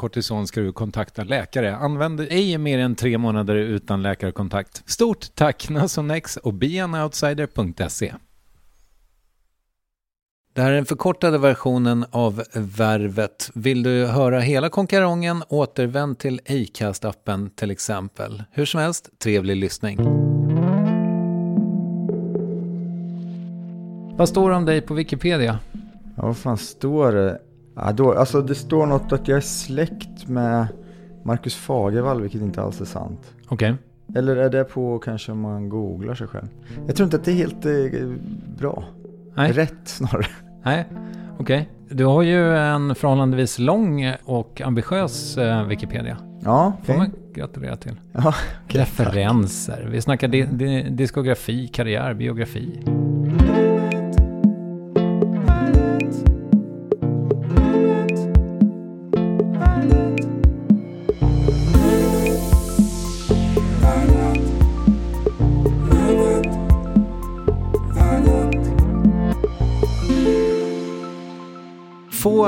kortison ska du kontakta läkare. Använd ej mer än tre månader utan läkarkontakt. Stort tack Nasonex och beanoutsider.se. Det här är den förkortade versionen av Värvet. Vill du höra hela konkarongen, återvänd till Acast-appen till exempel. Hur som helst, trevlig lyssning. Vad står det om dig på Wikipedia? Ja, vad fan står det? Ja, då, alltså det står något att jag är släkt med Marcus Fagervall, vilket inte alls är sant. Okej. Eller är det på kanske om man googlar sig själv? Jag tror inte att det är helt eh, bra. Nej. Rätt snarare. Nej, okej. Du har ju en förhållandevis lång och ambitiös eh, Wikipedia. Ja, får okej. man gratulera till. Ja, okej, Referenser. Vi snackar di di diskografi, karriär, biografi.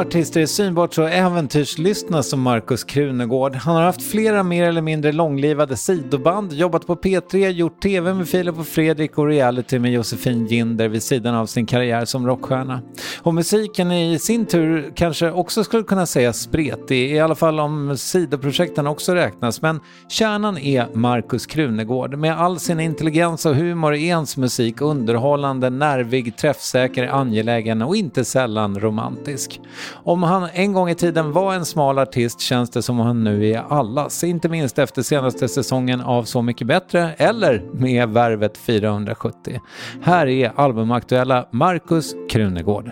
Artister är synbart så äventyrslystna som Markus Krunegård. Han har haft flera mer eller mindre långlivade sidoband, jobbat på P3, gjort TV med Filip och Fredrik och reality med Josefin Ginder vid sidan av sin karriär som rockstjärna. Och musiken i sin tur kanske också skulle kunna sägas spretig, i alla fall om sidoprojekten också räknas, men kärnan är Markus Krunegård. Med all sin intelligens och humor är hans musik underhållande, nervig, träffsäker, angelägen och inte sällan romantisk. Om han en gång i tiden var en smal artist känns det som om han nu är allas, inte minst efter senaste säsongen av Så mycket bättre eller med Värvet 470. Här är albumaktuella Markus Krunegård.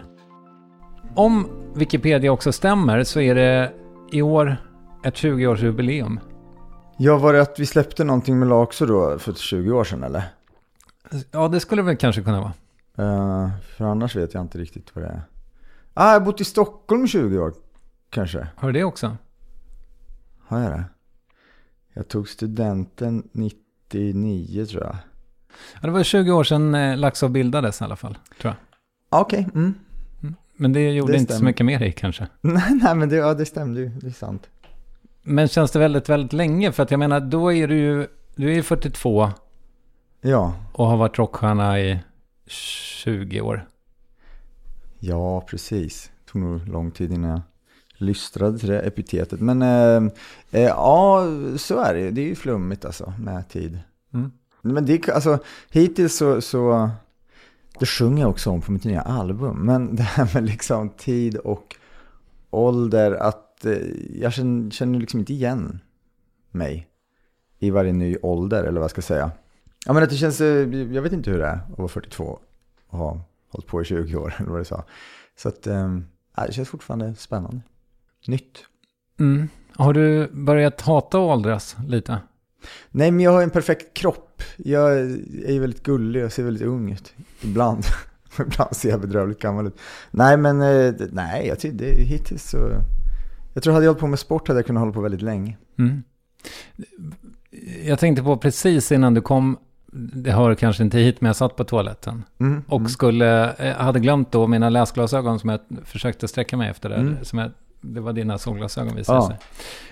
Om Wikipedia också stämmer så är det i år ett 20-årsjubileum. Ja, var det att vi släppte någonting med Laxo då för 20 år sedan eller? Ja, det skulle väl kanske kunna vara. Eh, för annars vet jag inte riktigt vad det är. Ah, jag har bott i Stockholm i 20 år. Kanske. Har du det också? Har jag det? Jag tog studenten 99 tror jag. Ja, det var 20 år sedan eh, Laxå bildades i alla fall, tror jag. Ah, Okej, mm. Men det gjorde Det inte så mycket mer i kanske. nej, nej men det, ja, det stämde ju, det är sant. Men känns det väldigt, väldigt länge? För att jag menar, då är du ju, du är ju 42 Ja, och har varit rockstjärna i 20 år. Ja precis. Det tog nog lång tid innan jag lystrade till det epitetet. Men eh, eh, ja, så är det. Det är ju flummigt alltså med tid. Mm. Men det är, alltså, hittills så, så, det sjunger jag också om på mitt nya album. Men det här med liksom tid och ålder, att eh, jag känner, känner liksom inte igen mig i varje ny ålder, eller vad jag ska säga. Ja men att det känns, eh, jag vet inte hur det är att vara 42 och ha hållit på i 20 år, eller vad det sa. Så att, ja, det känns fortfarande spännande. Nytt. Mm. Har du börjat hata att åldras lite? Nej, men jag har en perfekt kropp. Jag är ju väldigt gullig och ser väldigt ung ut. Ibland. Ibland ser jag bedrövligt gammal ut. Nej, men eh, nej, jag tycker det hittills så... Jag tror hade jag hållit på med sport hade jag kunnat hålla på väldigt länge. Mm. Jag tänkte på precis innan du kom, det hör kanske inte hit, men jag satt på toaletten. Mm, Och mm. skulle, jag hade glömt då mina läsglasögon som jag försökte sträcka mig efter där. Mm. Som jag, det var dina solglasögon visade Ja. sig.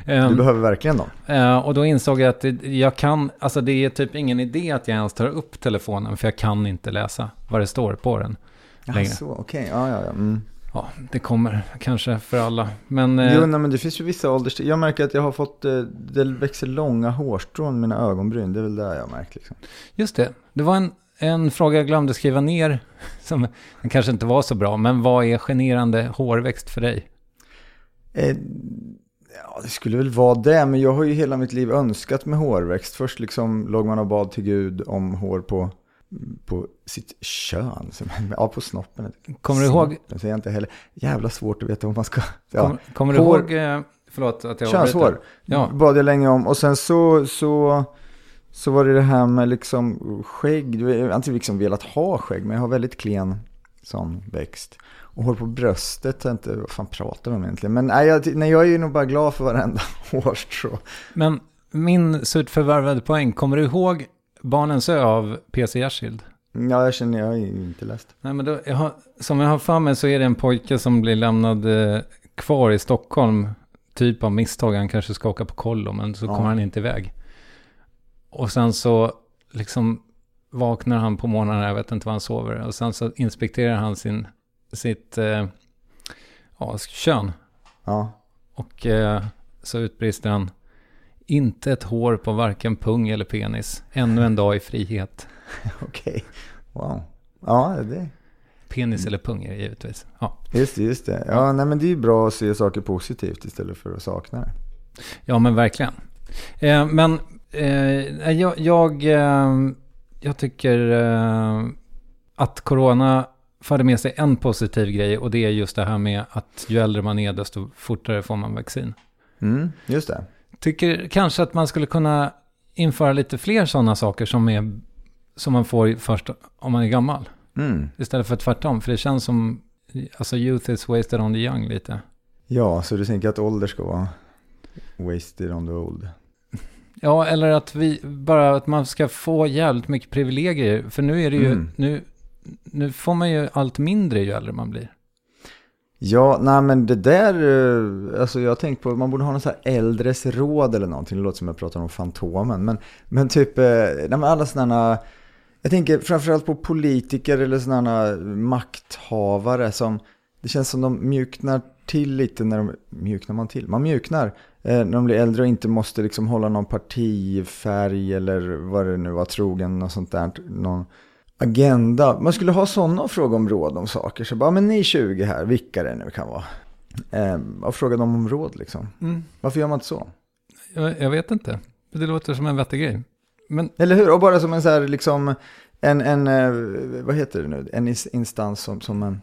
Du Ehm, behöver verkligen dem. eh, och då insåg jag att jag kan, alltså det är typ ingen idé att jag ens tar upp telefonen för jag kan inte läsa vad det står på den. Ja, längre. så, okej. Ja, ja, ja. Mm. Ja, det kommer kanske för alla. Men eh, Jo, nej, men det finns ju vissa ålders... Jag märker att jag har fått... eh, Det växer långa hårstrån i mina ögonbryn. Det är väl där jag märkt liksom. just det, det var en, en fråga jag glömde skriva ner. Som den kanske inte var så bra, men vad är generande hårväxt för dig? Eh, ja, det skulle väl vara det, men jag har ju hela mitt liv önskat med hårväxt. Först liksom låg man och bad till Gud om hår på, på sitt kön. Ja, på snoppen. Kommer du ihåg, Snoppen säger jag inte heller. Jävla svårt att veta vad man ska... Ja. kom, kommer du Hår- ihåg, eh, förlåt att jag Könshår. Ja. bad jag länge om. Och sen så, så, så var det det här med liksom skägg. Jag har inte liksom velat ha skägg, men jag har väldigt klen sån växt. Och hår på bröstet, har inte, vad fan pratar de om egentligen? Men nej, jag, nej, jag är ju nog bara glad för varenda hårstrå. Men min surt förvärvade poäng, kommer du ihåg Barnens ö av P.C. Jersild? Ja, jag känner, jag har inte läst. Nej, men då, jag har, som jag har för mig så är det en pojke som blir lämnad eh, kvar i Stockholm. Typ av misstag, han kanske ska åka på kollo, men så Ja. kommer han inte iväg. Och sen så liksom vaknar han på morgonen, jag vet inte vad han sover. Och sen så inspekterar han sin, sitt eh, ja, kön. Ja, Och eh, så utbrister han, inte ett hår på varken pung eller penis. Ännu en dag i frihet. okej. Wow. Ja, det, Penis eller pung är det givetvis. Ja. just det, just det. Ja, nej men det är ju bra att se saker positivt istället för att sakna det. Ja, men verkligen. Eh, men eh, jag, jag, eh, jag tycker eh, att corona förde med sig en positiv grej och det är just det här med att ju äldre man är desto fortare får man vaccin. Mm, just det. Tycker kanske att man skulle kunna införa lite fler sådana saker som, är, som man får först om man är gammal. Mm. Istället för tvärtom, för det känns som, alltså youth is wasted on the young lite. Ja, så du tänker att ålder ska vara wasted on the old? Ja, eller att vi bara att man ska få jävligt mycket privilegier. För nu är det ju, Mm. nu, nu får man ju allt mindre ju äldre man blir. Ja, nej men det där, eh, alltså jag har tänkt på, man borde ha någon sån här äldres råd eller någonting. Det låter som jag pratar om Fantomen. Men, men typ, eh, nej men alla sådana, jag tänker framförallt på politiker eller sådana makthavare som, det känns som de mjuknar till lite när de, mjuknar man till? Man mjuknar eh, när de blir äldre och inte måste liksom hålla någon partifärg eller vad det nu var, trogen och sånt där. Någon, agenda. Man skulle ha sådana och fråga om råd om saker. Så bara, men ni 20 här, vilka det nu kan vara. Eh, och fråga dem om råd liksom. Varför gör man inte så? Jag, jag vet inte. Det låter som en vettig grej. Men Eller hur? Och bara som en så här liksom, en, en eh, vad heter det nu, en ins- instans som, som en,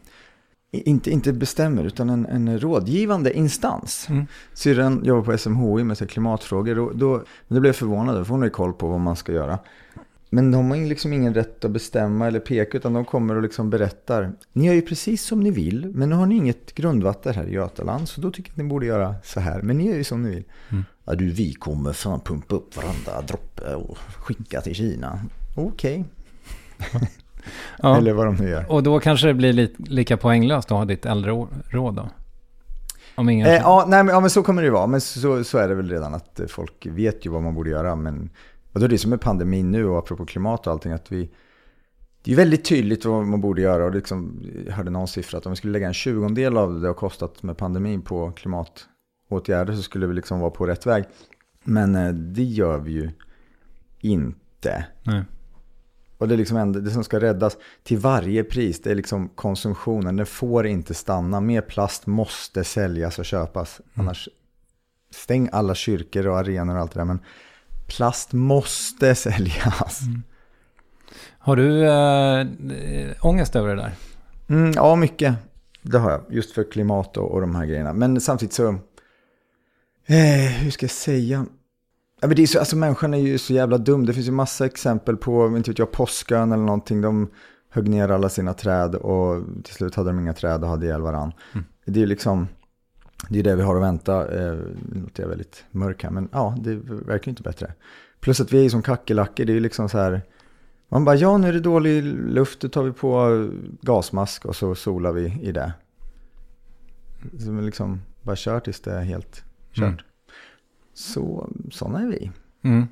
inte, inte bestämmer utan en, en rådgivande instans. Mm. Syrran jobbar på SMHI med så klimatfrågor. Då, då, då blev jag förvånad, för hon har ju koll på vad man ska göra. Men de har liksom ingen rätt att bestämma eller peka utan de kommer och liksom berättar. Ni gör ju precis som ni vill men nu har ni inget grundvatten här i Götaland så då tycker jag att ni borde göra så här. Men ni gör ju som ni vill. Mm. Ja du vi kommer fan pumpa upp varandra droppe och skicka till Kina. Okej. Okay. ja. Eller vad de nu gör. Och då kanske det blir li lika poänglöst att ha ditt äldre råd då? Om ingen... Eh, ja, nej, men, ja, men så kommer det ju vara. Men så, så är det väl redan att folk vet ju vad man borde göra. Men och då är det som med pandemin nu och apropå klimat och allting att vi det är väldigt tydligt vad man borde göra och liksom, jag hörde någon siffra att om vi skulle lägga en tjugondel av det det har kostat med pandemin på klimatåtgärder så skulle vi liksom vara på rätt väg. Men eh, det gör vi ju inte. Nej. Och det är liksom det som ska räddas till varje pris, det är liksom konsumtionen. Den får inte stanna. Mer plast måste säljas och köpas. Mm. Annars stäng alla kyrkor och arenor och allt det där. Men plast måste säljas. Mm. Har du äh, ångest över det där? Mm, ja, mycket. Det har jag. Just för klimat och, och de här grejerna. Men samtidigt så... Eh, hur ska jag säga? Ja, men det är så, alltså, människan är ju så jävla dum. Det finns ju massa exempel på, inte vet jag, påskön eller någonting. De högg ner alla sina träd och till slut hade de inga träd och hade ihjäl varandra. Mm. Det är ju liksom... Det är det vi har att vänta. Eh, nu låter jag väldigt mörk här, men ja, det verkar inte bättre. Plus att vi är som kackerlackor, det är liksom så här. Man bara, ja nu är det dålig luft, då tar vi på gasmask och så solar vi i det. Så man liksom bara kör tills det är helt kört. Mm. Så sådana är vi. Mm.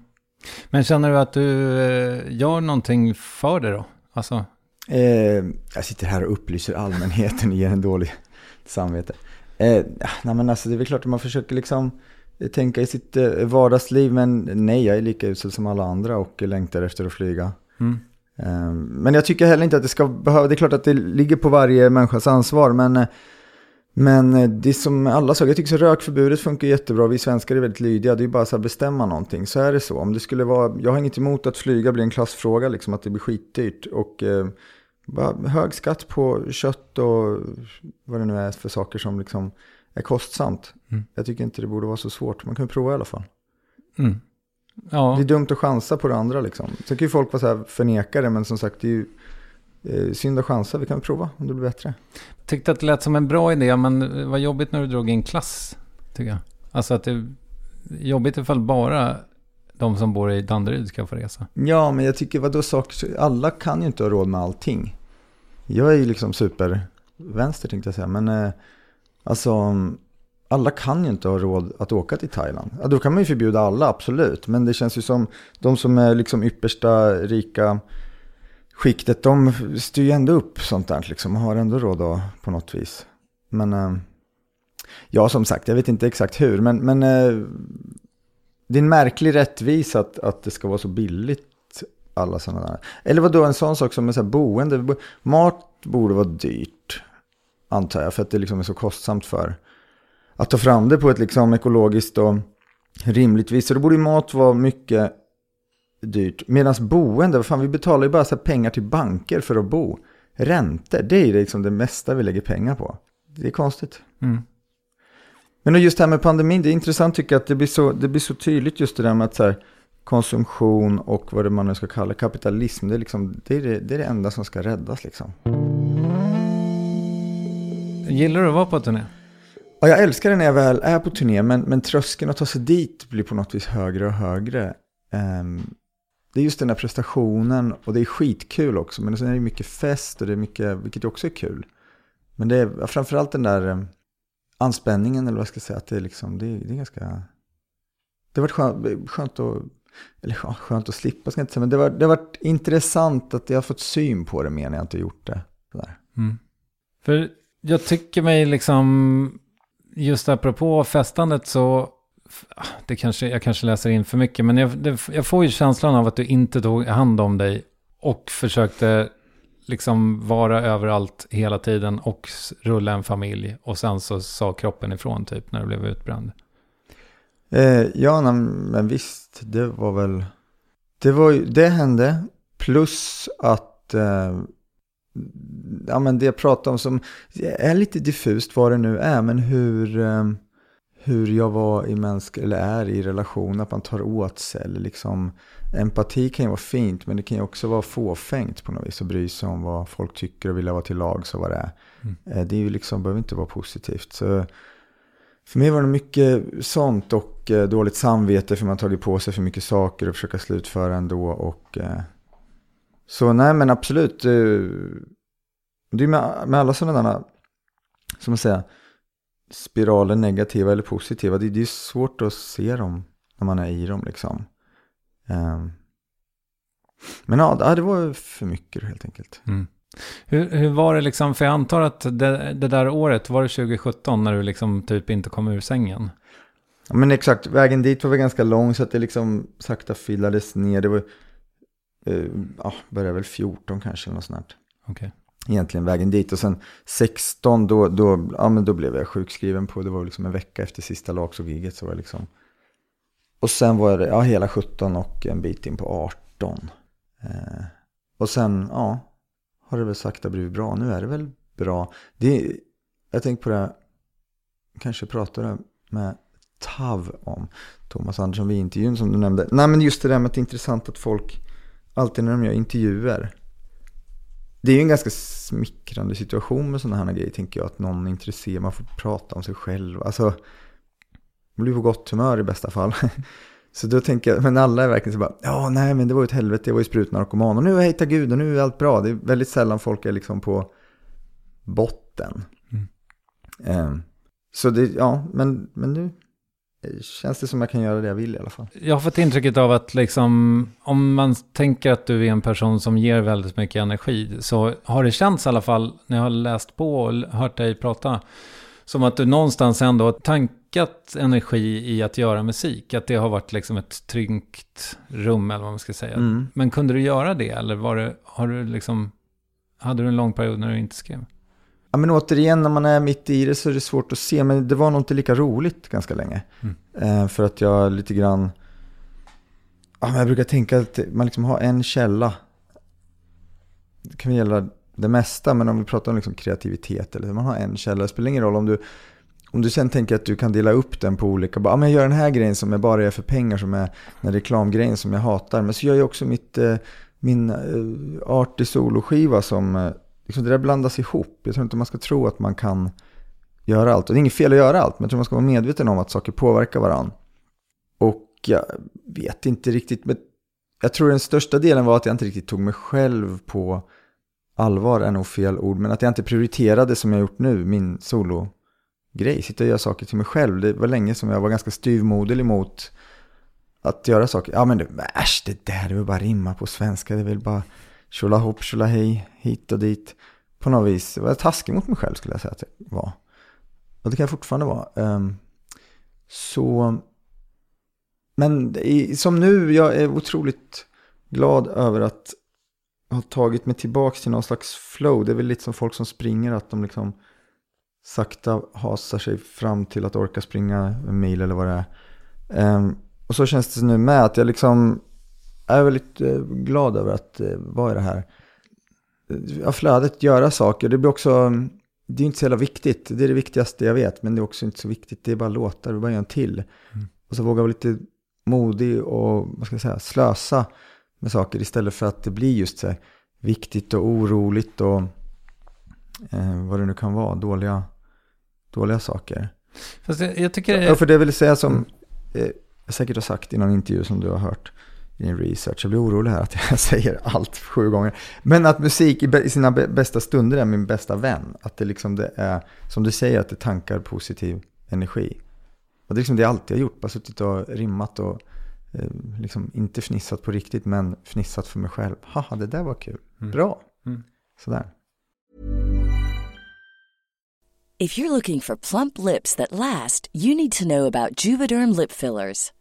Men känner du att du eh, gör någonting för det då? Alltså... Eh, jag sitter här och upplyser allmänheten och ger en dålig samvete. Eh, nej men alltså det är väl klart att man försöker liksom tänka i sitt eh, vardagsliv. Men nej, jag är lika usel som alla andra och längtar efter att flyga. Mm. Eh, men jag tycker heller inte att det ska behöva, det är klart att det ligger på varje människas ansvar. Men, eh, men det är som alla saker, jag tycker så rökförbudet funkar jättebra. Vi svenskar är väldigt lydiga, det är bara så att bestämma någonting. Så är det så. Om det skulle vara, jag har inget emot att flyga blir en klassfråga, liksom att det blir skitdyrt. Och bara hög skatt på kött och vad det nu är för saker som liksom är kostsamt. Mm. Jag tycker inte det borde vara så svårt. Man kan prova i alla fall. Mm. Ja. Det är dumt att chansa på det andra liksom. Sen kan ju folk vara så här förnekare, men som sagt det är ju eh, synd att chansa. Vi kan prova om det blir bättre. Jag tyckte att det lät som en bra idé, men det var jobbigt när du drog in klass, tycker jag. Alltså att det är jobbigt ifall bara de som bor i Danderyd ska få resa. Ja, men jag tycker vadå saker, alla kan ju inte ha råd med allting. Jag är ju liksom supervänster tänkte jag säga, men eh, alltså alla kan ju inte ha råd att åka till Thailand. Ja, då kan man ju förbjuda alla, absolut. Men det känns ju som de som är liksom yppersta rika skiktet, de styr ju ändå upp sånt där liksom. och Har ändå råd då, på något vis. Men eh, ja, som sagt, jag vet inte exakt hur. Men, men eh, det är en märklig rättvisa att, att det ska vara så billigt alla sådana där. Eller vad då en sån sak som är så här boende. Mat borde vara dyrt, antar jag, för att det liksom är så kostsamt för att ta fram det på ett liksom ekologiskt och rimligt vis. Så då borde ju mat vara mycket dyrt. Medan boende, vad fan, vi betalar ju bara så pengar till banker för att bo. Räntor, det är ju liksom det mesta vi lägger pengar på. Det är konstigt. Mm. Men just det här med pandemin, det är intressant tycker jag att det blir så, det blir så tydligt just det där med att så här, konsumtion och vad det man nu ska kalla kapitalism, det är, liksom, det, är det, det är det enda som ska räddas liksom. Gillar du att vara på turné? Ja, jag älskar det när jag väl är på turné, men, men tröskeln att ta sig dit blir på något vis högre och högre. Um, det är just den där prestationen och det är skitkul också, men sen är det mycket fest och det är mycket, vilket också är kul. Men det är framförallt den där um, anspänningen, eller vad jag ska säga, att det är liksom, det är, det är ganska... Det har varit skönt, skönt att eller ja, skönt att slippa ska jag inte säga, men det har, det har varit intressant att jag har fått syn på det mer när jag inte gjort det. Mm. För jag tycker mig liksom, just apropå festandet så, ah, det kanske, jag kanske läser in för mycket, men jag, det, jag får ju känslan av att du inte tog hand om dig och försökte liksom vara överallt hela tiden och rulla en familj och sen så sa kroppen ifrån typ när du blev utbränd. Eh, ja, men visst, det var väl... Det, var, det hände, plus att... Eh, ja, men det jag pratade om som är lite diffust vad det nu är, men hur... Eh, hur jag var i mänsk eller är i relation, att man tar åt sig eller liksom empati kan ju vara fint, men det kan ju också vara fåfängt på något vis. Och bry sig om vad folk tycker och vilja vara till lag så vad det är. Mm. Eh, det är ju liksom, behöver inte vara positivt. Så för mig var det mycket sånt och eh, dåligt samvete för man tagit på sig för mycket saker och försöka slutföra ändå. Och, eh, så nej men absolut. Det är med, med alla sådana där, som man säger, spiraler negativa eller positiva. Det, det är svårt att se dem när man är i dem liksom. Um, men ja, det var för mycket helt enkelt. Mm. Hur, hur, var det liksom, för jag antar att det, det, där året, var det 2017 när du liksom typ inte kom ur sängen? Ja men exakt, vägen dit var väl ganska lång så att det liksom sakta fillades ner. Det var, uh, ja, började väl 14 kanske eller något sånt. Okay. Egentligen vägen dit och sen 16 då, då, ja, men då blev jag sjukskriven på, det var liksom en vecka efter sista lagsågiget så var det liksom. Och sen var det, ja hela 17 och en bit in på 18. Eh, och sen, ja, har det väl sakta blivit bra. Nu är det väl bra. Det, jag tänkte på det, kanske pratade med Tav om, Thomas Andersson vid intervjun som du nämnde. Nej men just det där med att det är intressant att folk, alltid när de gör intervjuer, det är ju en ganska smickrande situation med sådana här grejer tänker jag. Att någon är intresserad, man får prata om sig själv. Alltså, man blir på gott humör i bästa fall. Så då tänker jag, men alla är verkligen så bara, ja nej men det var ju ett helvete, jag var ju sprutnarkoman och nu hittat Gud och nu är allt bra. Det är väldigt sällan folk är liksom på botten. Mm. Um, så det, ja, men, men nu känns det som jag kan göra det jag vill i alla fall. Jag har fått intrycket av att liksom, om man tänker att du är en person som ger väldigt mycket energi, så har det känts i alla fall, när jag har läst på och hört dig prata, som att du någonstans ändå har tankat energi i att göra musik. Att det har varit liksom ett tryggt rum eller vad man ska säga. Mm. Men kunde du göra det eller var det, har du liksom, hade du en lång period när du inte skrev? Ja men återigen när man är mitt i det så är det svårt att se. Men det var nog inte lika roligt ganska länge. Mm. Eh, för att jag lite grann, ja, jag brukar tänka att man liksom har en källa. Det kan gälla det mesta, men om vi pratar om liksom kreativitet, eller man har en källa, det spelar ingen roll om du om du sen tänker att du kan dela upp den på olika, bara, men jag gör den här grejen som jag bara är för pengar, som är den reklamgrejen som jag hatar. Men så gör jag också mitt, eh, min eh, uh, artig soloskiva som, eh, liksom det där blandas ihop. Jag tror inte man ska tro att man kan göra allt. Och det är inget fel att göra allt, men jag tror man ska vara medveten om att saker påverkar varandra. Och jag vet inte riktigt, men jag tror den största delen var att jag inte riktigt tog mig själv på allvar är nog fel ord, men att jag inte prioriterade som jag gjort nu, min solo-grej. Sitta och göra saker till mig själv. Det var länge som jag var ganska styvmoderlig mot att göra saker. Ja men det, äsch, det där, det vill bara rimma på svenska. Det vill bara tjolahopp, tjolahej, hit och dit. På något vis, det var taskig mot mig själv skulle jag säga att det var. Och det kan jag fortfarande vara. Ehm, så, men som nu, jag är otroligt glad över att har tagit mig tillbaka till någon slags flow. Det är väl lite som folk som springer, att de liksom sakta hasar sig fram till att orka springa en mil eller vad det är. Um, och så känns det nu med att jag liksom är väldigt uh, glad över att uh, vara i det här ja, flödet, göra saker. Det blir också, det är inte så jävla viktigt. Det är det viktigaste jag vet, men det är också inte så viktigt. Det är bara låtar, vi bara gör en till. Mm. Och så våga vara lite modig och vad ska jag säga, slösa med saker istället för att det blir just så här viktigt och oroligt och eh, vad det nu kan vara, dåliga, dåliga saker. Fast jag, jag tycker. Ja, för det vill säga som eh, jag säkert har sagt i någon intervju som du har hört i din research. Jag blir orolig här att jag säger allt sju gånger. Men att musik i sina bästa stunder är min bästa vän. Att det liksom det är, som du säger, att det tankar positiv energi. Och det är liksom det jag alltid har gjort, bara suttit och rimmat och liksom inte fnissat på riktigt men fnissat för mig själv. Haha, det där var kul. Mm. Bra. Mm. Sådär. If you're looking for plump lips that last, you need to know about Juvederm lip fillers.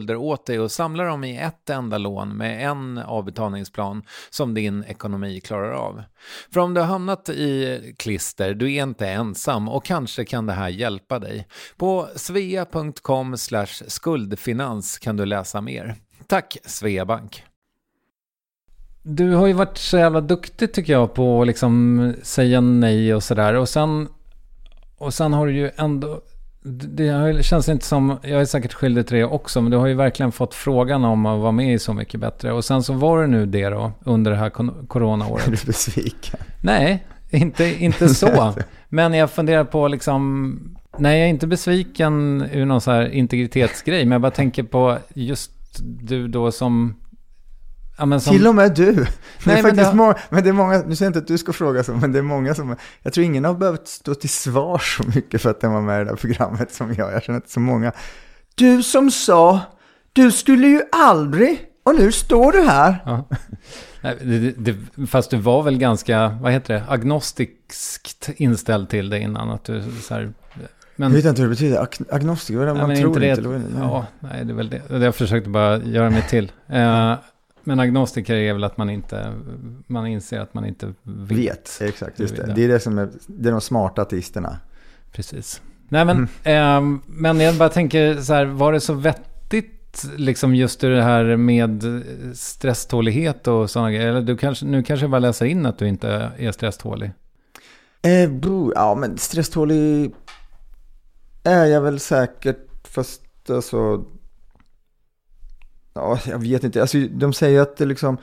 skulder åt dig och samla dem i ett enda lån med en avbetalningsplan som din ekonomi klarar av. För om du har hamnat i klister, du är inte ensam och kanske kan det här hjälpa dig. På svea.com skuldfinans kan du läsa mer. Tack Sveabank! Du har ju varit så jävla duktig tycker jag på att liksom säga nej och sådär. Och sen, och sen har du ju ändå det känns inte som, jag är säkert skyldig till det också, men du har ju verkligen fått frågan om att vara med i Så Mycket Bättre. Och sen så var det nu det då, under det här coronaåret. Är du besviken? Nej, inte, inte så. Men jag funderar på liksom, nej jag är inte besviken ur någon så här integritetsgrej, men jag bara tänker på just du då som Ja, som... Till och med du. Det är men, det... Må... men det är många, nu säger jag inte att du ska fråga så, men det är många som, jag tror ingen har behövt stå till svar så mycket för att den var med i det där programmet som jag. Jag känner inte så många. Du som sa, du skulle ju aldrig, och nu står du här. Ja. Det, det, fast du var väl ganska, vad heter det, agnostiskt inställd till det innan. Att du så här, men, jag vet inte hur det betyder. Ag agnostiker, vad är det man tror inte? Det, inte ja, nej, det är väl det. Jag försökte bara göra mig till. Uh, men agnostiker är väl att man inte, man inser att man inte vet. vet exakt, just det. Det är det som är, det är de smarta ateisterna. Precis. Nej men, mm. eh, men jag bara tänker så här, var det så vettigt liksom just det här med stresstålighet och sådana grejer? Eller du kanske, nu kanske jag bara läser in att du inte är stresstålig? Eh, ja men stresstålig är jag väl säkert, fast alltså Ja, jag vet inte. Alltså, de säger att det liksom,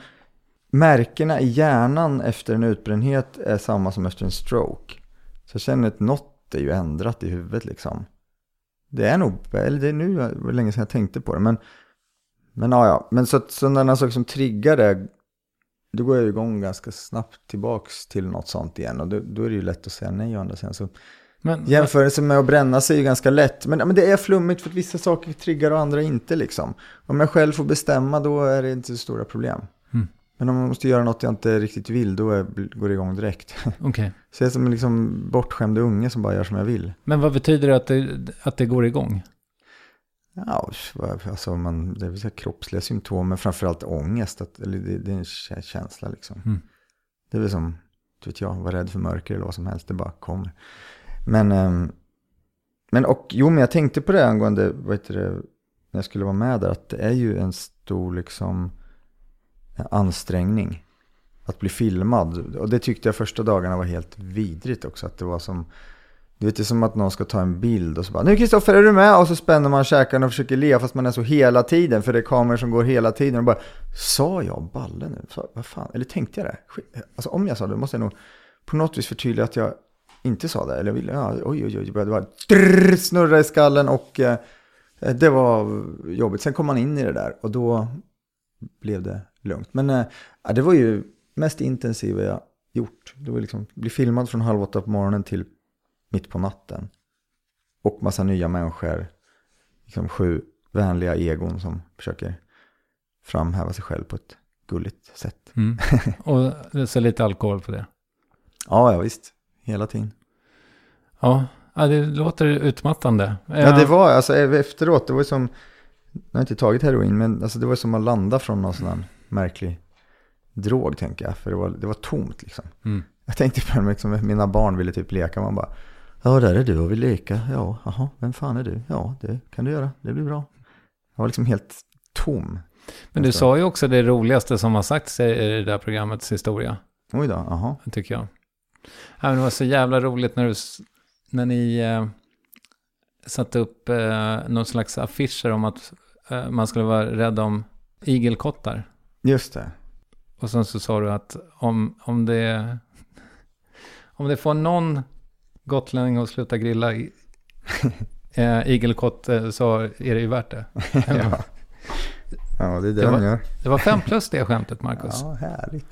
märkena i hjärnan efter en utbrändhet är samma som efter en stroke. Så jag känner att något är ju ändrat i huvudet liksom. Det är nog, eller det är nu, det var länge sedan jag tänkte på det. Men, men ja, ja. Men så sådana saker som triggar det, då går jag igång ganska snabbt tillbaks till något sånt igen. Och då, då är det ju lätt att säga nej å andra sidan. Så men, Jämförelsen med att bränna sig är ju ganska lätt. Men, men det är flummigt för att vissa saker triggar och andra inte liksom. Om jag själv får bestämma då är det inte så stora problem. Mm. Men om man måste göra något jag inte riktigt vill, då är, går det igång direkt. Okej. Så jag är som en liksom bortskämd unge som bara gör som jag vill. Men vad betyder det att, det att det går igång? Ja, alltså man, det är vissa kroppsliga symptom, men framförallt ångest. Att, eller det, det är en kä- känsla liksom. Mm. Det är väl som, vet jag, vara rädd för mörker eller vad som helst, det bara kommer. Men, ehm, men och, jo men jag tänkte på det angående, vad heter det, när jag skulle vara med där, att det är ju en stor liksom ansträngning att bli filmad. Och det tyckte jag första dagarna var helt vidrigt också, att det var som, du vet det är som att någon ska ta en bild och så bara, nu Kristoffer är du med? Och så spänner man käkarna och försöker le fast man är så hela tiden, för det är kameror som går hela tiden. Och bara, sa jag balle nu? Så, vad fan? Eller tänkte jag det? Alltså om jag sa det, måste jag nog på något vis förtydliga att jag inte sa det. Eller ville, ja, oj, oj, oj, det bara drrr, snurra i skallen och eh, det var jobbigt. Sen kom man in i det där och då blev det lugnt. Men eh, det var ju mest intensiva jag gjort. Det var liksom, bli filmad från halv åtta på morgonen till mitt på natten. Och massa nya människor. Liksom sju vänliga egon som försöker framhäva sig själv på ett gulligt sätt. Mm. Och så lite alkohol på det. Ja, ja visst. Hela tiden. Ja, ja det låter utmattande. Ja, det var alltså efteråt, det var som, jag har inte tagit heroin, men alltså, det var som att landa från någon sån här märklig drog, tänker jag. För det var, det var tomt liksom. Mm. Jag tänkte på det, liksom, mina barn ville typ leka, man bara, ja där är du och vill leka, ja, jaha, vem fan är du? Ja, det kan du göra, det blir bra. Jag var liksom helt tom. Men du sa ju också det roligaste som har sagts i det där programmets historia, Oj då, jaha. tycker jag. Ja, det var så jävla roligt när, du, när ni eh, satte upp eh, någon slags affischer om att eh, man skulle vara rädd om igelkottar. Just det. Och sen så sa du att om, om, det, om det får någon gotlänning att sluta grilla i- eh, igelkott eh, så är det ju värt det. Ja. Ja, det är det, Det var- gör. Det var fem plus det skämtet, Marcus. Ja, härligt.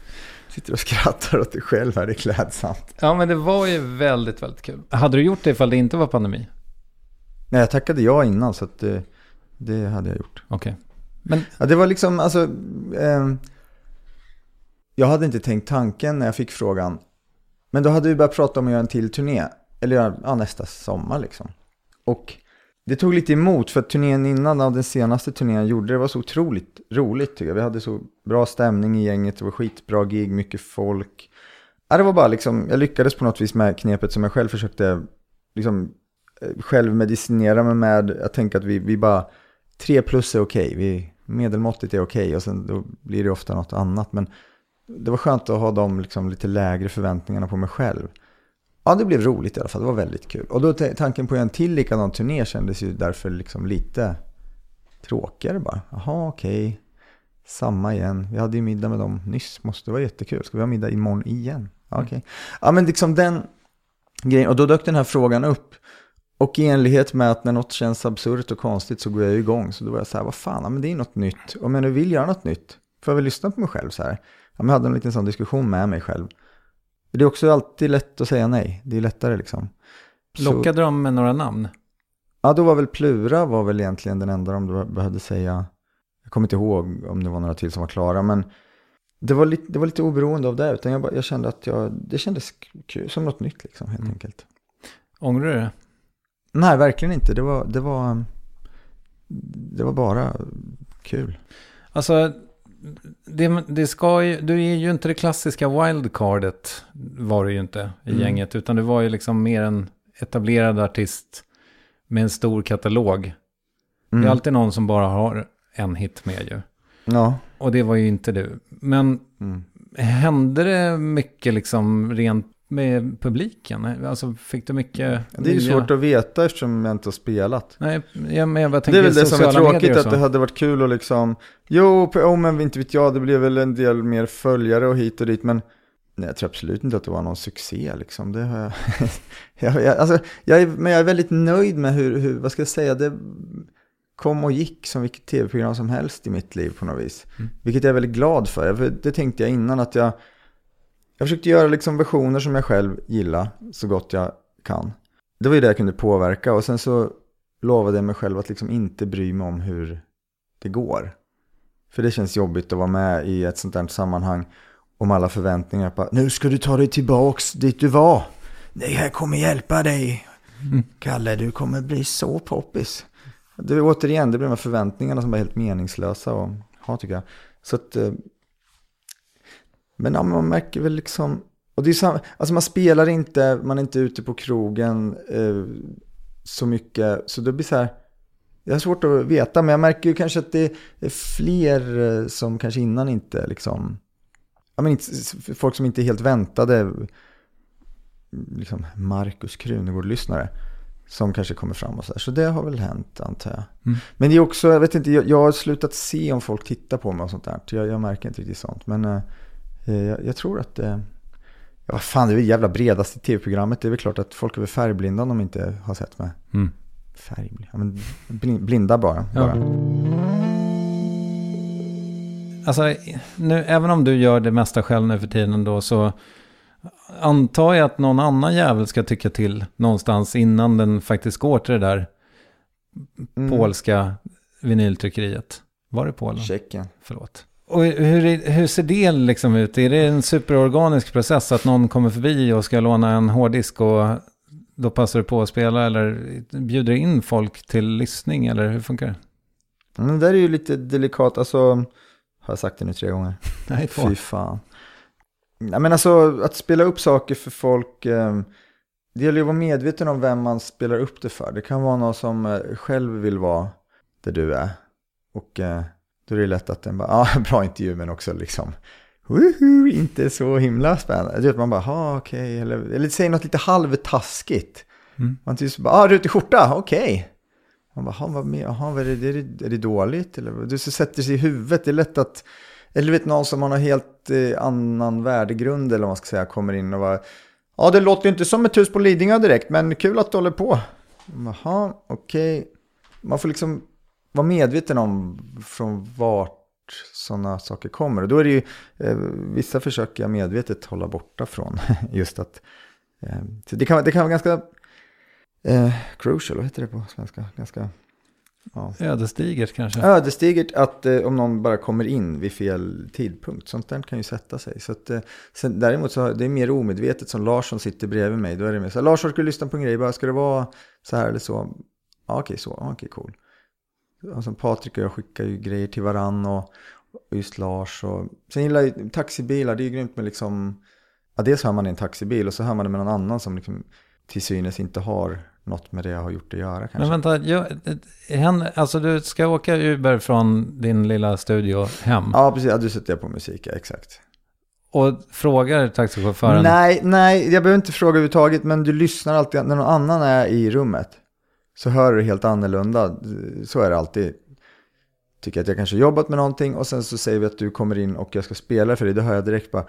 Sitter och skrattar åt dig själv här, det är klädsamt. Ja, men det var ju väldigt, väldigt kul. Hade du gjort det ifall det inte var pandemi? Nej, jag tackade ja innan, så att det, det hade jag gjort. Okej. Men, Ja, det var liksom, alltså, ehm, jag hade inte tänkt tanken när jag fick frågan. Men då hade vi börjat prata om att göra en till turné. Eller göra, ja, nästa sommar liksom. Och det tog lite emot för att turnén innan, av den senaste turnén jag gjorde, det var så otroligt roligt tycker jag. Vi hade så bra stämning i gänget, det var skitbra gig, mycket folk. Ja, det var bara liksom, jag lyckades på något vis med knepet som jag själv försökte liksom eh, självmedicinera mig med. Jag tänker att vi, vi bara, tre plus är okej, vi, medelmåttigt är okej och sen då blir det ofta något annat. Men det var skönt att ha de liksom lite lägre förväntningarna på mig själv. Ja, det blev roligt i alla fall, det var väldigt kul. Och då tanken på en till likadan turné kändes ju därför liksom lite tråkigare bara. Jaha, okej. Samma igen. Vi hade ju middag med dem nyss. Måste vara jättekul. Ska vi ha middag imorgon igen? Ja, okej. Ja, men liksom den grejen. Och då dök den här frågan upp. Och i enlighet med att när något känns absurt och konstigt så går jag igång. Så då var jag så här, vad fan, ja, men det är något nytt. Om jag nu vill göra något nytt, får jag väl lyssna på mig själv så här. Ja, men jag hade en liten sån diskussion med mig själv. Det är också alltid lätt att säga nej. Det är lättare liksom. Så- lockade de med några namn? Ja, då var väl Plura var väl egentligen den enda de behövde säga. Jag kommer inte ihåg om det var några till som var klara, men det var lite, det var lite oberoende av det. Utan jag, bara, jag kände att jag, det kändes kul, som något nytt liksom, helt Mm. enkelt. Ångrar du det? Nej, verkligen inte. Det var, det var, det var bara kul. Alltså, det, det ska ju, du är ju inte det klassiska wildcardet, var du ju inte i Mm. gänget, utan du var ju liksom mer en etablerad artist med en stor katalog. Det Mm. är alltid någon som bara har en hit med ju. Ja. Och det var ju inte du. Men Mm. hände det mycket liksom rent med publiken? Alltså fick du mycket Det är ju svårt att veta eftersom jag inte har spelat. Nej, jag, men jag bara Det tänker är väl det som är tråkigt, att det hade varit kul att liksom, jo, på, oh, men inte vet jag, det blev väl en del mer följare och hit och dit, men nej, jag tror absolut inte att det var någon succé liksom. Det har jag, jag, jag, alltså, jag är, men jag är väldigt nöjd med hur, hur, vad ska jag säga, det kom och gick som vilket tv-program som helst i mitt liv på något vis. Mm. Vilket jag är väldigt glad för, för det tänkte jag innan att jag, jag försökte göra liksom versioner som jag själv gillar så gott jag kan. Det var ju det jag kunde påverka och sen så lovade jag mig själv att liksom inte bry mig om hur det går. För det känns jobbigt att vara med i ett sånt här sammanhang. Om alla förväntningar på nu ska du ta dig tillbaks dit du var. Det här kommer hjälpa dig. Kalle, du kommer bli så poppis. Det återigen, det blir de här förväntningarna som är helt meningslösa att ha tycker jag. Så att, eh, men ja, man märker väl liksom, och det är samma, alltså man spelar inte, man är inte ute på krogen eh, så mycket, så det blir så här, det är svårt att veta, men jag märker ju kanske att det är fler eh, som kanske innan inte liksom, ja men inte, folk som inte helt väntade, liksom Markus Krunegård-lyssnare som kanske kommer fram och så här. Så det har väl hänt antar jag. Mm. Men det är också, jag vet inte, jag, jag har slutat se om folk tittar på mig och sånt där. Jag, jag märker inte riktigt sånt. Men eh, jag, jag, tror att det, ja vad fan det är väl jävla bredaste tv-programmet. Det är väl klart att folk är väl färgblinda om de inte har sett mig. Mm. Färgblinda, ja, men blinda bara. Ja. bara. Alltså, nu, även om du gör det mesta själv nu för tiden då så antar jag att någon annan jävel ska tycka till någonstans innan den faktiskt går till det där Mm. polska vinyltryckeriet. Var det Polen? Tjeckien. Förlåt. Och hur, hur ser det liksom ut? Är det en superorganisk process att någon kommer förbi och ska låna en hårddisk och då passar du på att spela eller bjuder in folk till lyssning eller hur funkar det? Men det där är ju lite delikat, alltså, har jag sagt det nu tre gånger? Nej, Fy fan. Nej men alltså att spela upp saker för folk. Eh, det gäller ju att vara medveten om vem man spelar upp det för. Det kan vara någon som eh, själv vill vara där du är. Och eh, då är det lätt att den bara, ja ah, bra intervju men också liksom. Woho, inte så himla spännande. Du vet man bara, ja okej. Eller, eller säger något lite halvtaskigt. Mm. Man så bara, ah rutig skjorta, okej. Man bara, "Ha, vad med, aha, vad är, det, är, det, är det dåligt? Eller du så sätter sig i huvudet, det är lätt att, eller du vet någon som har en helt eh, annan värdegrund eller vad man ska säga, kommer in och bara, ja det låter ju inte som ett hus på Lidingö direkt, men kul att du håller på. Jaha, okej. Man får liksom vara medveten om från vart sådana saker kommer. Och då är det ju, eh, vissa försöker jag medvetet hålla borta från. Just att, eh, det, kan, det kan vara ganska eh, crucial, vad heter det på svenska? Ganska ja. Ödesdigert kanske? ödesdigert att eh, om någon bara kommer in vid fel tidpunkt. Sånt där kan ju sätta sig. Så att, eh, sen, däremot så det är mer omedvetet som Larsson sitter bredvid mig. Då är det mer så här, Larsson ska lyssna på en grej, bara ska det vara så här eller så? Ja, okej, så, ja, okej, cool. Alltså, Patrik och jag skickar ju grejer till varann och, och just Lars. Och, sen gillar jag taxibilar, det är ju grymt med liksom, ja, dels hör man i en taxibil och så hör man det med någon annan som liksom till synes inte har något med det jag har gjort att göra kanske. Men vänta, jag, hen, alltså du ska åka Uber från din lilla studio hem Ja, precis. Ja, du sätter jag på musik, ja, exakt. och frågar taxichauffören. Nej, nej, jag behöver inte fråga överhuvudtaget, men du lyssnar alltid, när någon annan är i rummet, så hör du helt annorlunda. Så är det alltid. Tycker att jag kanske jobbat med någonting och sen så säger vi att du kommer in och jag ska spela för dig, då hör jag direkt bara,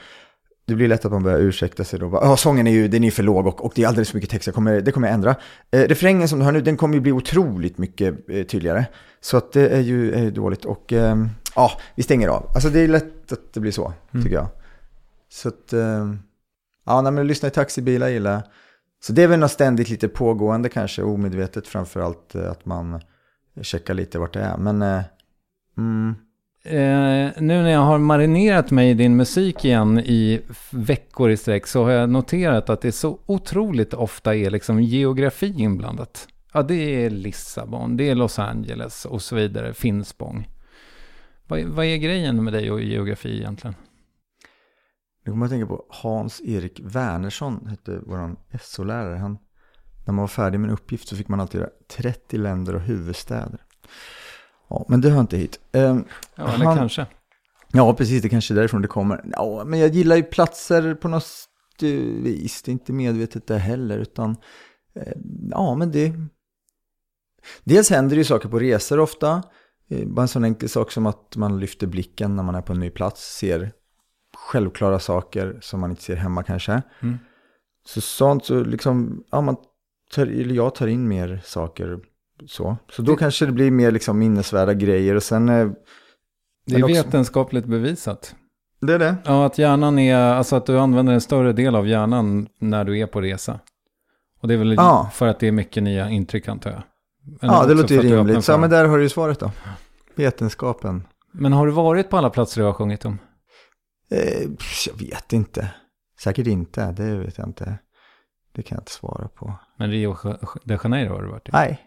det blir lätt att man börjar ursäkta sig då. Ja, sången är ju den är för låg och, och det är alldeles för mycket text, jag kommer, det kommer jag ändra. Eh, refrängen som du hör nu, den kommer ju bli otroligt mycket eh, tydligare. Så att det är ju, är ju dåligt och ehm, ja, vi stänger av. Alltså det är lätt att det blir så, tycker jag. Så att, ehm, ja, nej, men lyssna i taxibilar gillar jag. Så det är väl något ständigt lite pågående kanske, omedvetet framförallt eh, att man checkar lite vart det är. Men, eh, mm, Eh, nu när jag har marinerat mig i din musik igen i veckor i sträck så har jag noterat att det så otroligt ofta är liksom geografi inblandat. Ja, det är Lissabon, det är Los Angeles och så vidare, Finspång. Vad, vad är grejen med dig och geografi egentligen? Nu kommer jag att tänka på Hans-Erik Wernersson, hette vår SO-lärare. Han, när man var färdig med en uppgift så fick man alltid göra 30 länder och huvudstäder. Ja, men det hör inte hit. Ehm, Ja, eller Han- kanske. Ja, precis. Det kanske är därifrån det kommer. Ja, men jag gillar ju platser på något eh, vis. Det är inte medvetet det heller, utan eh, ja, men det... Dels händer det ju saker på resor ofta. Eh, Bara en sån enkel sak som att man lyfter blicken när man är på en ny plats, ser självklara saker som man inte ser hemma kanske. Mm. Så sånt så liksom, ja, man tar, eller jag tar in mer saker så. Så då kanske det blir mer liksom minnesvärda grejer och sen... eh, Det är också- vetenskapligt bevisat. Det är det. Ja, att hjärnan är, alltså att du använder en större del av hjärnan när du är på resa. Och det är väl Ja. för att det är mycket nya intryck antar jag. Eller Ja, det låter ju rimligt. Så, ja, men där har du ju svaret då. Vetenskapen. Men har du varit på alla platser du har sjungit om? Eh, jag vet inte. Säkert inte, det vet jag inte. Det kan jag inte svara på. Men Rio de Janeiro har du varit i? Nej.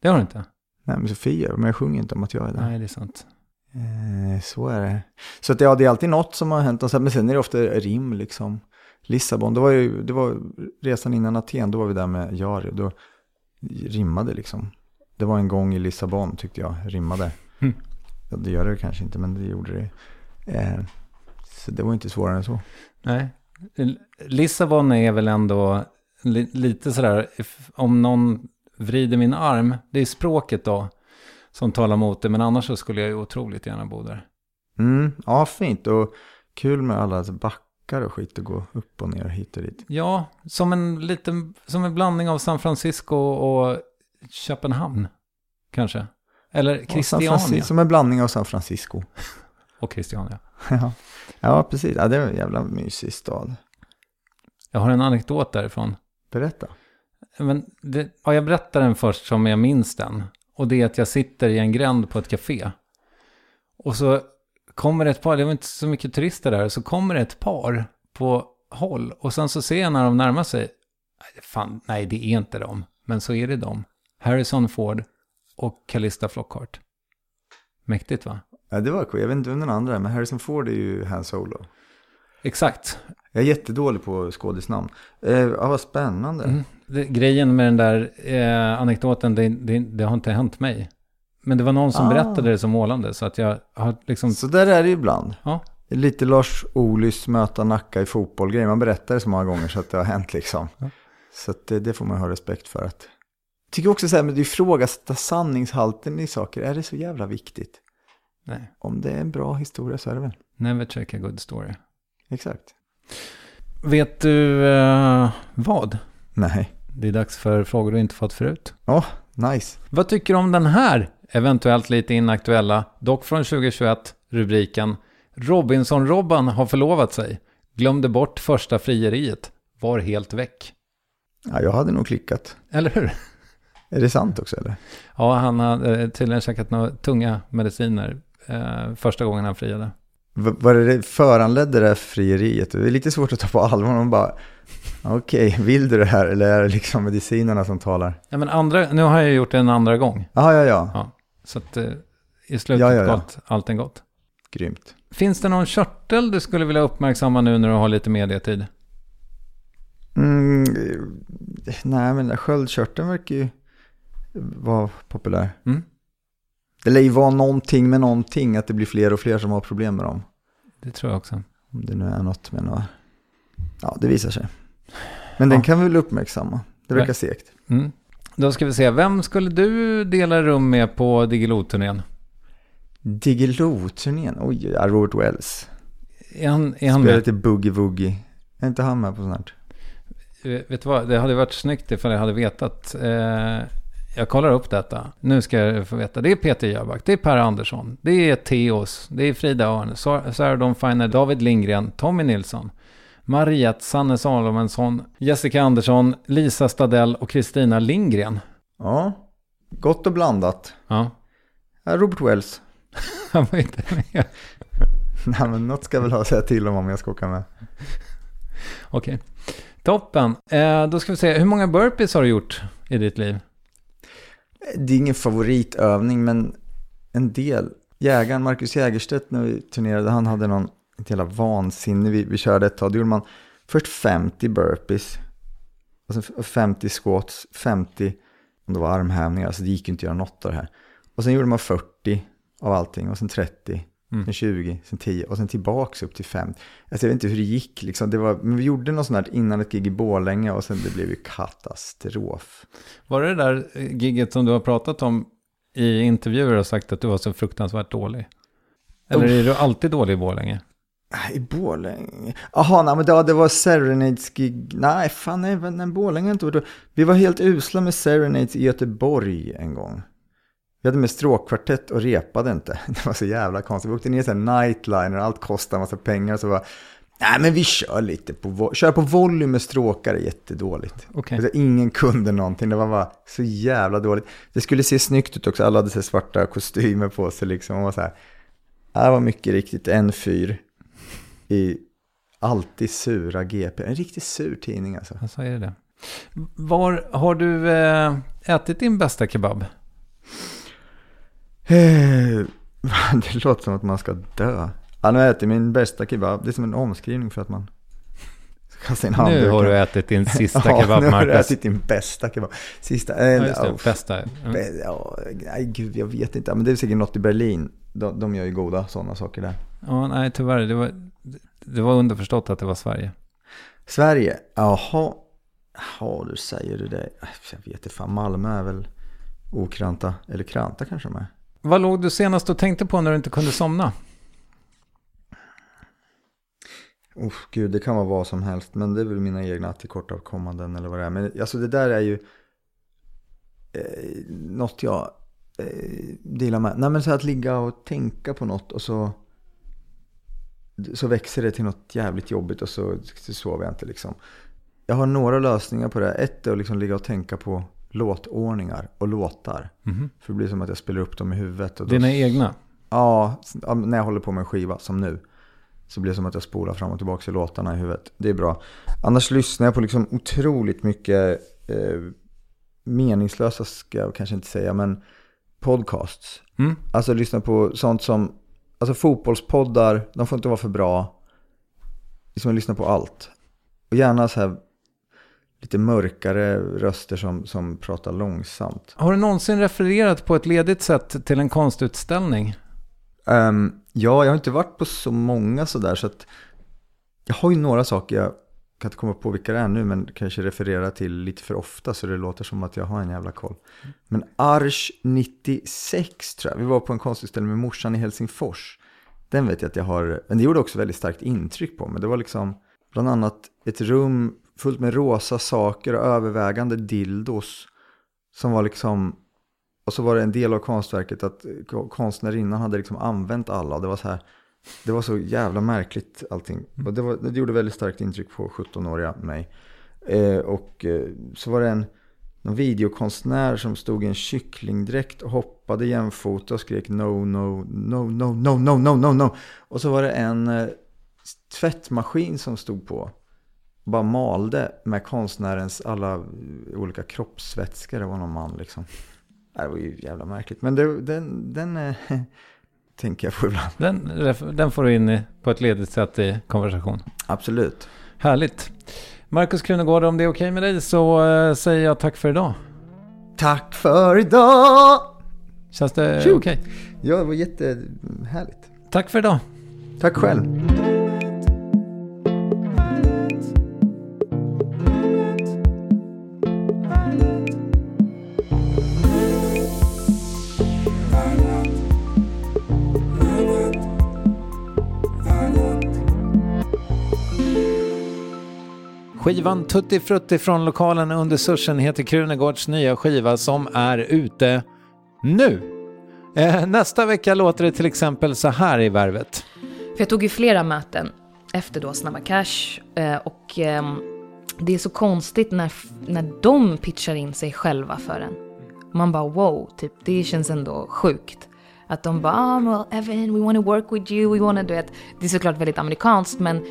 Det har du inte? Nej, men Sofia, men jag sjunger inte om att jag är där. Nej, det är sant. Eh, så är det. Så att, ja, det är alltid något som har hänt. Men sen är det ofta rim liksom. Lissabon, det var ju det var resan innan Aten, då var vi där med Jari. Då rimmade liksom. Det var en gång i Lissabon tyckte jag, rimmade. Mm. Ja, det gör det kanske inte, men det gjorde det. Eh, så det var inte svårare än så. Nej. Lissabon är väl ändå li lite sådär, om någon vrider min arm, det är språket då som talar mot det, men annars så skulle jag ju otroligt gärna bo där. Mm, ja, fint och kul med alla backar och skit och gå upp och ner hit och dit. Ja, som en liten, som en blandning av San Francisco och Köpenhamn, kanske. Eller Christiania. som en blandning av San Francisco. och Christiania. ja. Ja, precis. Ja, det är en jävla mysig stad. Jag har en anekdot därifrån. Berätta. Men det, ja, jag berättar den först som jag minns den. Och det är att jag sitter i en gränd på ett café. Och så kommer ett par, det var inte så mycket turister där, så kommer ett par på håll. Och sen så ser jag när de närmar sig, fan, nej det är inte de. Men så är det de. Harrison Ford och Callista Flockhart. Mäktigt va? Ja, det var cool. Jag vet inte vem den andra är, men Harrison Ford är ju Han Solo. Exakt. Jag är jättedålig på skådisnamn. Eh, ja, vad spännande. Mm. Det, grejen med den där eh, anekdoten, det, det, det, har inte hänt mig. Men det var någon som ah. berättade det så målande, så att jag har liksom... Så där är det ibland. Ja. Lite Lars Ohlys möta Nacka i fotbollgrej. Man berättar det så många gånger så att det har hänt liksom. Ja. Så det, det, får man ha respekt för. Att... Jag tycker också så här, med att ifrågasätta sanningshalten i saker, är det så jävla viktigt? Nej. Om det är en bra historia så är det väl. Never check a good story. Exakt. Vet du uh, vad? Nej. Det är dags för frågor du inte fått förut. Åh, oh, nice. Vad tycker du om den här, eventuellt lite inaktuella, dock från 2021, rubriken Robinson-Robban har förlovat sig, glömde bort första frieriet, var helt väck. Ja, jag hade nog klickat. Eller hur? Är det sant också eller? Ja, han har tydligen käkat några tunga mediciner eh, första gången han friade. Vad det föranledde det här frieriet? Det är lite svårt att ta på allvar. Man bara, okej, okay, vill du det här eller är det liksom medicinerna som talar? Ja, men andra, nu har jag gjort det en andra gång. Aha, ja, ja, ja. Så att eh, i slutet ja, ja, ja. gott, allting gott. Grymt. Finns det någon körtel du skulle vilja uppmärksamma nu när du har lite medietid? Mm, nej, men sköldkörteln verkar ju vara populär. Mm. Det lär ju vara någonting med någonting, att det blir fler och fler som har problem med dem. Det tror jag också. Om det nu är något med något. Ja, det visar sig. Men ja. den kan vi väl uppmärksamma. Det verkar segt. Mm. Då ska vi se, vem skulle du dela rum med på Diggiloo-turnén? Diggiloo-turnén? Oj, ja, Robert Wells. Är han, är han Spelar lite boogie-woogie. Är inte han med på sånt här? Vet du vad, det hade varit snyggt ifall jag hade vetat. Eh, jag kollar upp detta. Nu ska jag få veta. Det är Peter Jöback, det är Per Andersson, det är Teos, det är Frida Örn, Sarah Dawn Finer, David Lindgren, Tommy Nilsson, Mariette, Sanne Salomonsson, Jessica Andersson, Lisa Stadell och Kristina Lindgren. Ja, gott och blandat. Ja. Robert Wells. Han var inte med. Nej, men något ska jag väl ha att säga till om om jag ska åka med. Okej. Toppen. Eh, då ska vi se, hur många burpees har du gjort i ditt liv? Det är ingen favoritövning, men en del. Jägaren Marcus Jägerstedt när vi turnerade, han hade någon ett jävla vansinne. Vi, vi körde ett tag, då gjorde man först 50 burpees, och sen 50 squats, 50 om det var armhävningar, så det gick ju inte att göra något av det här. Och sen gjorde man 40 av allting och sen 30 Mm. Sen 20, sen 10 och sen tillbaks upp till 5. Alltså jag vet inte hur det gick liksom. Det var, men vi gjorde något sånt här innan ett gig i Borlänge och sen det blev ju katastrof. Var det det där giget som du har pratat om i intervjuer och sagt att du var så fruktansvärt dålig? Eller Uff. är du alltid dålig i Borlänge? I Borlänge? Jaha, nej men det, det var Serenades gig. Nej, fan nej, nej Borlänge inte Vi var helt usla med Serenades i Göteborg en gång. Vi hade med stråkkvartett och repade inte. Det var så jävla konstigt. Vi åkte ner i nightliner och allt kostade en massa pengar. Så var nej men vi kör lite på, kör på volley med stråkar är jättedåligt. Okay. Alltså, ingen kunde någonting, det var bara så jävla dåligt. Det skulle se snyggt ut också, alla hade så svarta kostymer på sig liksom. Och var så här, Det var mycket riktigt en fyr i alltid sura GP. En riktigt sur tidning alltså. Jag säger det. Var har du eh, ätit din bästa kebab? Eh, Det låter som att man ska dö. Han har ätit min bästa kebab. Det är som en omskrivning för att man ska sin handduk. Nu har du ätit din sista ja, kebab, nu har du Marcus. ätit din bästa kebab. Sista, Ja, eh, just det. ja, Bästa. Mm. be- ja, nej, gud, jag vet inte. Men det är säkert något i Berlin. De, de gör ju goda sådana saker där. Ja, nej, tyvärr. Det var, det var underförstått att det var Sverige. Sverige, jaha. Ja, du säger du det. Jag vet inte fan, Malmö är väl okranta. Eller kranta kanske de är. Vad låg du senast och tänkte på när du inte kunde somna? Oh, gud, det kan vara vad som helst. Men det är väl mina egna tillkortakommanden eller vad det är. Men alltså det där är ju eh, något jag eh, delar med. Nej men så att ligga och tänka på något och så så växer det till något jävligt jobbigt och så, så sover jag inte liksom. Jag har några lösningar på det. Ett är att liksom ligga och tänka på låtordningar och låtar. För det blir som att jag spelar upp dem i huvudet. Och då- Dina egna? Ja, ja, när jag håller på med en skiva som nu. Så blir det som att jag spolar fram och tillbaka i låtarna i huvudet. Det är bra. Annars lyssnar jag på liksom otroligt mycket eh, meningslösa, ska jag kanske inte säga, men podcasts. Mm. Alltså lyssna på sånt som, alltså fotbollspoddar, de får inte vara för bra. Liksom jag lyssnar på allt. Och gärna så här lite mörkare röster som, som pratar långsamt. Har du någonsin refererat på ett ledigt sätt till en konstutställning? Ehm, ja, jag har inte varit på så många sådär så att jag har ju några saker jag kan inte komma på vilka det är nu men kanske referera till lite för ofta så det låter som att jag har en jävla koll. Men Arch 96 tror jag, vi var på en konstutställning med morsan i Helsingfors. Den vet jag att jag har, men det gjorde också väldigt starkt intryck på mig. Det var liksom bland annat ett rum fullt med rosa saker och övervägande dildos. Som var liksom och så var det en del av konstverket att konstnärinnan hade liksom använt alla. Det var så här, det var så jävla märkligt allting. Och det, var, det gjorde väldigt starkt intryck på 17-åriga mig. Eh, och eh, så var det en, en videokonstnär som stod i en kycklingdräkt och hoppade jämfota och skrek no, no, no, no, no, no, no, no, no. Och så var det en eh, tvättmaskin som stod på. Bara malde med konstnärens alla olika kroppsvätskor. Det var någon man liksom. Det var ju jävla märkligt. Men det, den, den eh, tänker jag på ibland. Den, den får du in på ett ledigt sätt i konversation. Absolut. Härligt. Marcus Krunegård, om det är okej med dig så eh, säger jag tack för idag. Tack för idag! Känns det okej? Ja, det var jättehärligt. Tack för idag. Tack själv. Skivan Tutti Frutti från lokalen under Sursen heter Krunegårds nya skiva som är ute nu. Eh, nästa vecka låter det till exempel så här i Värvet. För jag tog ju flera möten efter då Snabba Cash eh, och ehm, det är så konstigt när, när de pitchar in sig själva för en. Man bara wow, typ, det känns ändå sjukt. Att de bara, oh, well, Evan, we want to work with you, we want to, du vet. Det är såklart väldigt amerikanskt men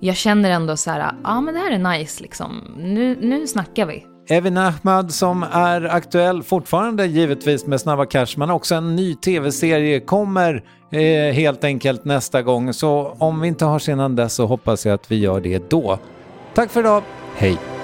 jag känner ändå så här, ja ah, men det här är nice liksom. Nu, nu snackar vi. Evin Ahmad som är aktuell fortfarande givetvis med Snabba Cash men också en ny tv-serie kommer eh, helt enkelt nästa gång. Så om vi inte har innan dess så hoppas jag att vi gör det då. Tack för idag. Hej!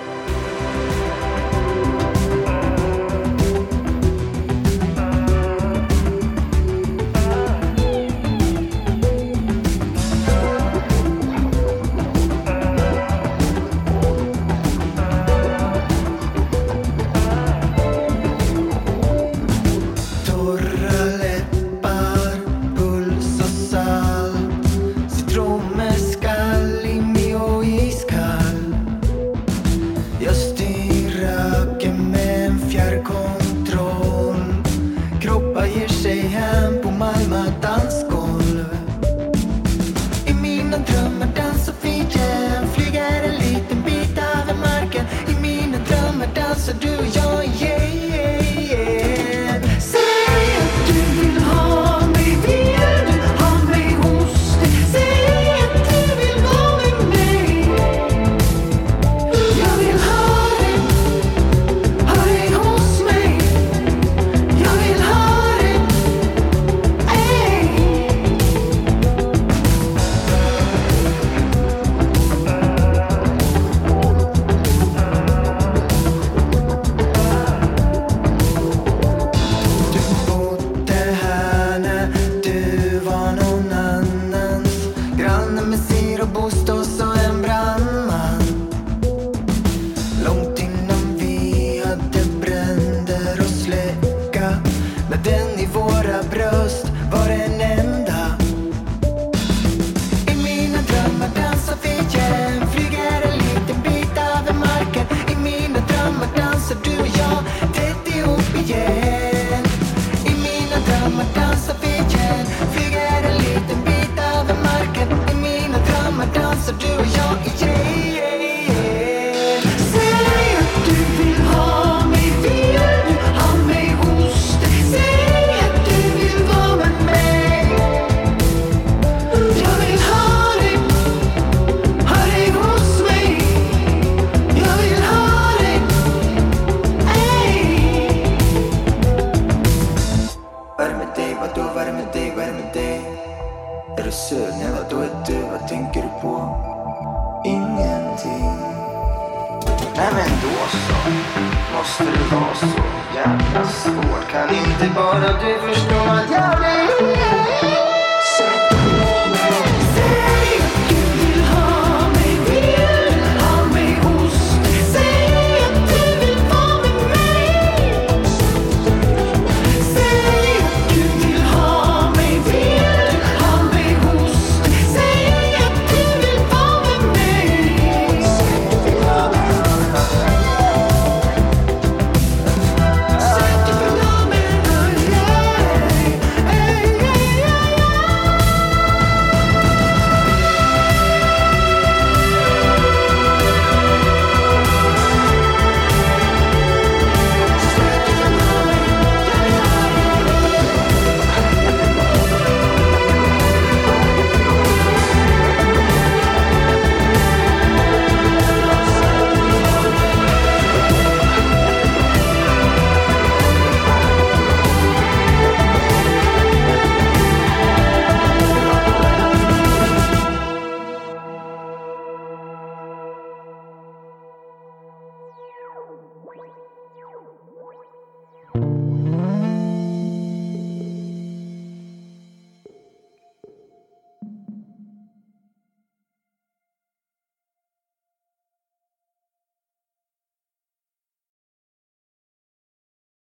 Kan inte bara du förstå att jag blir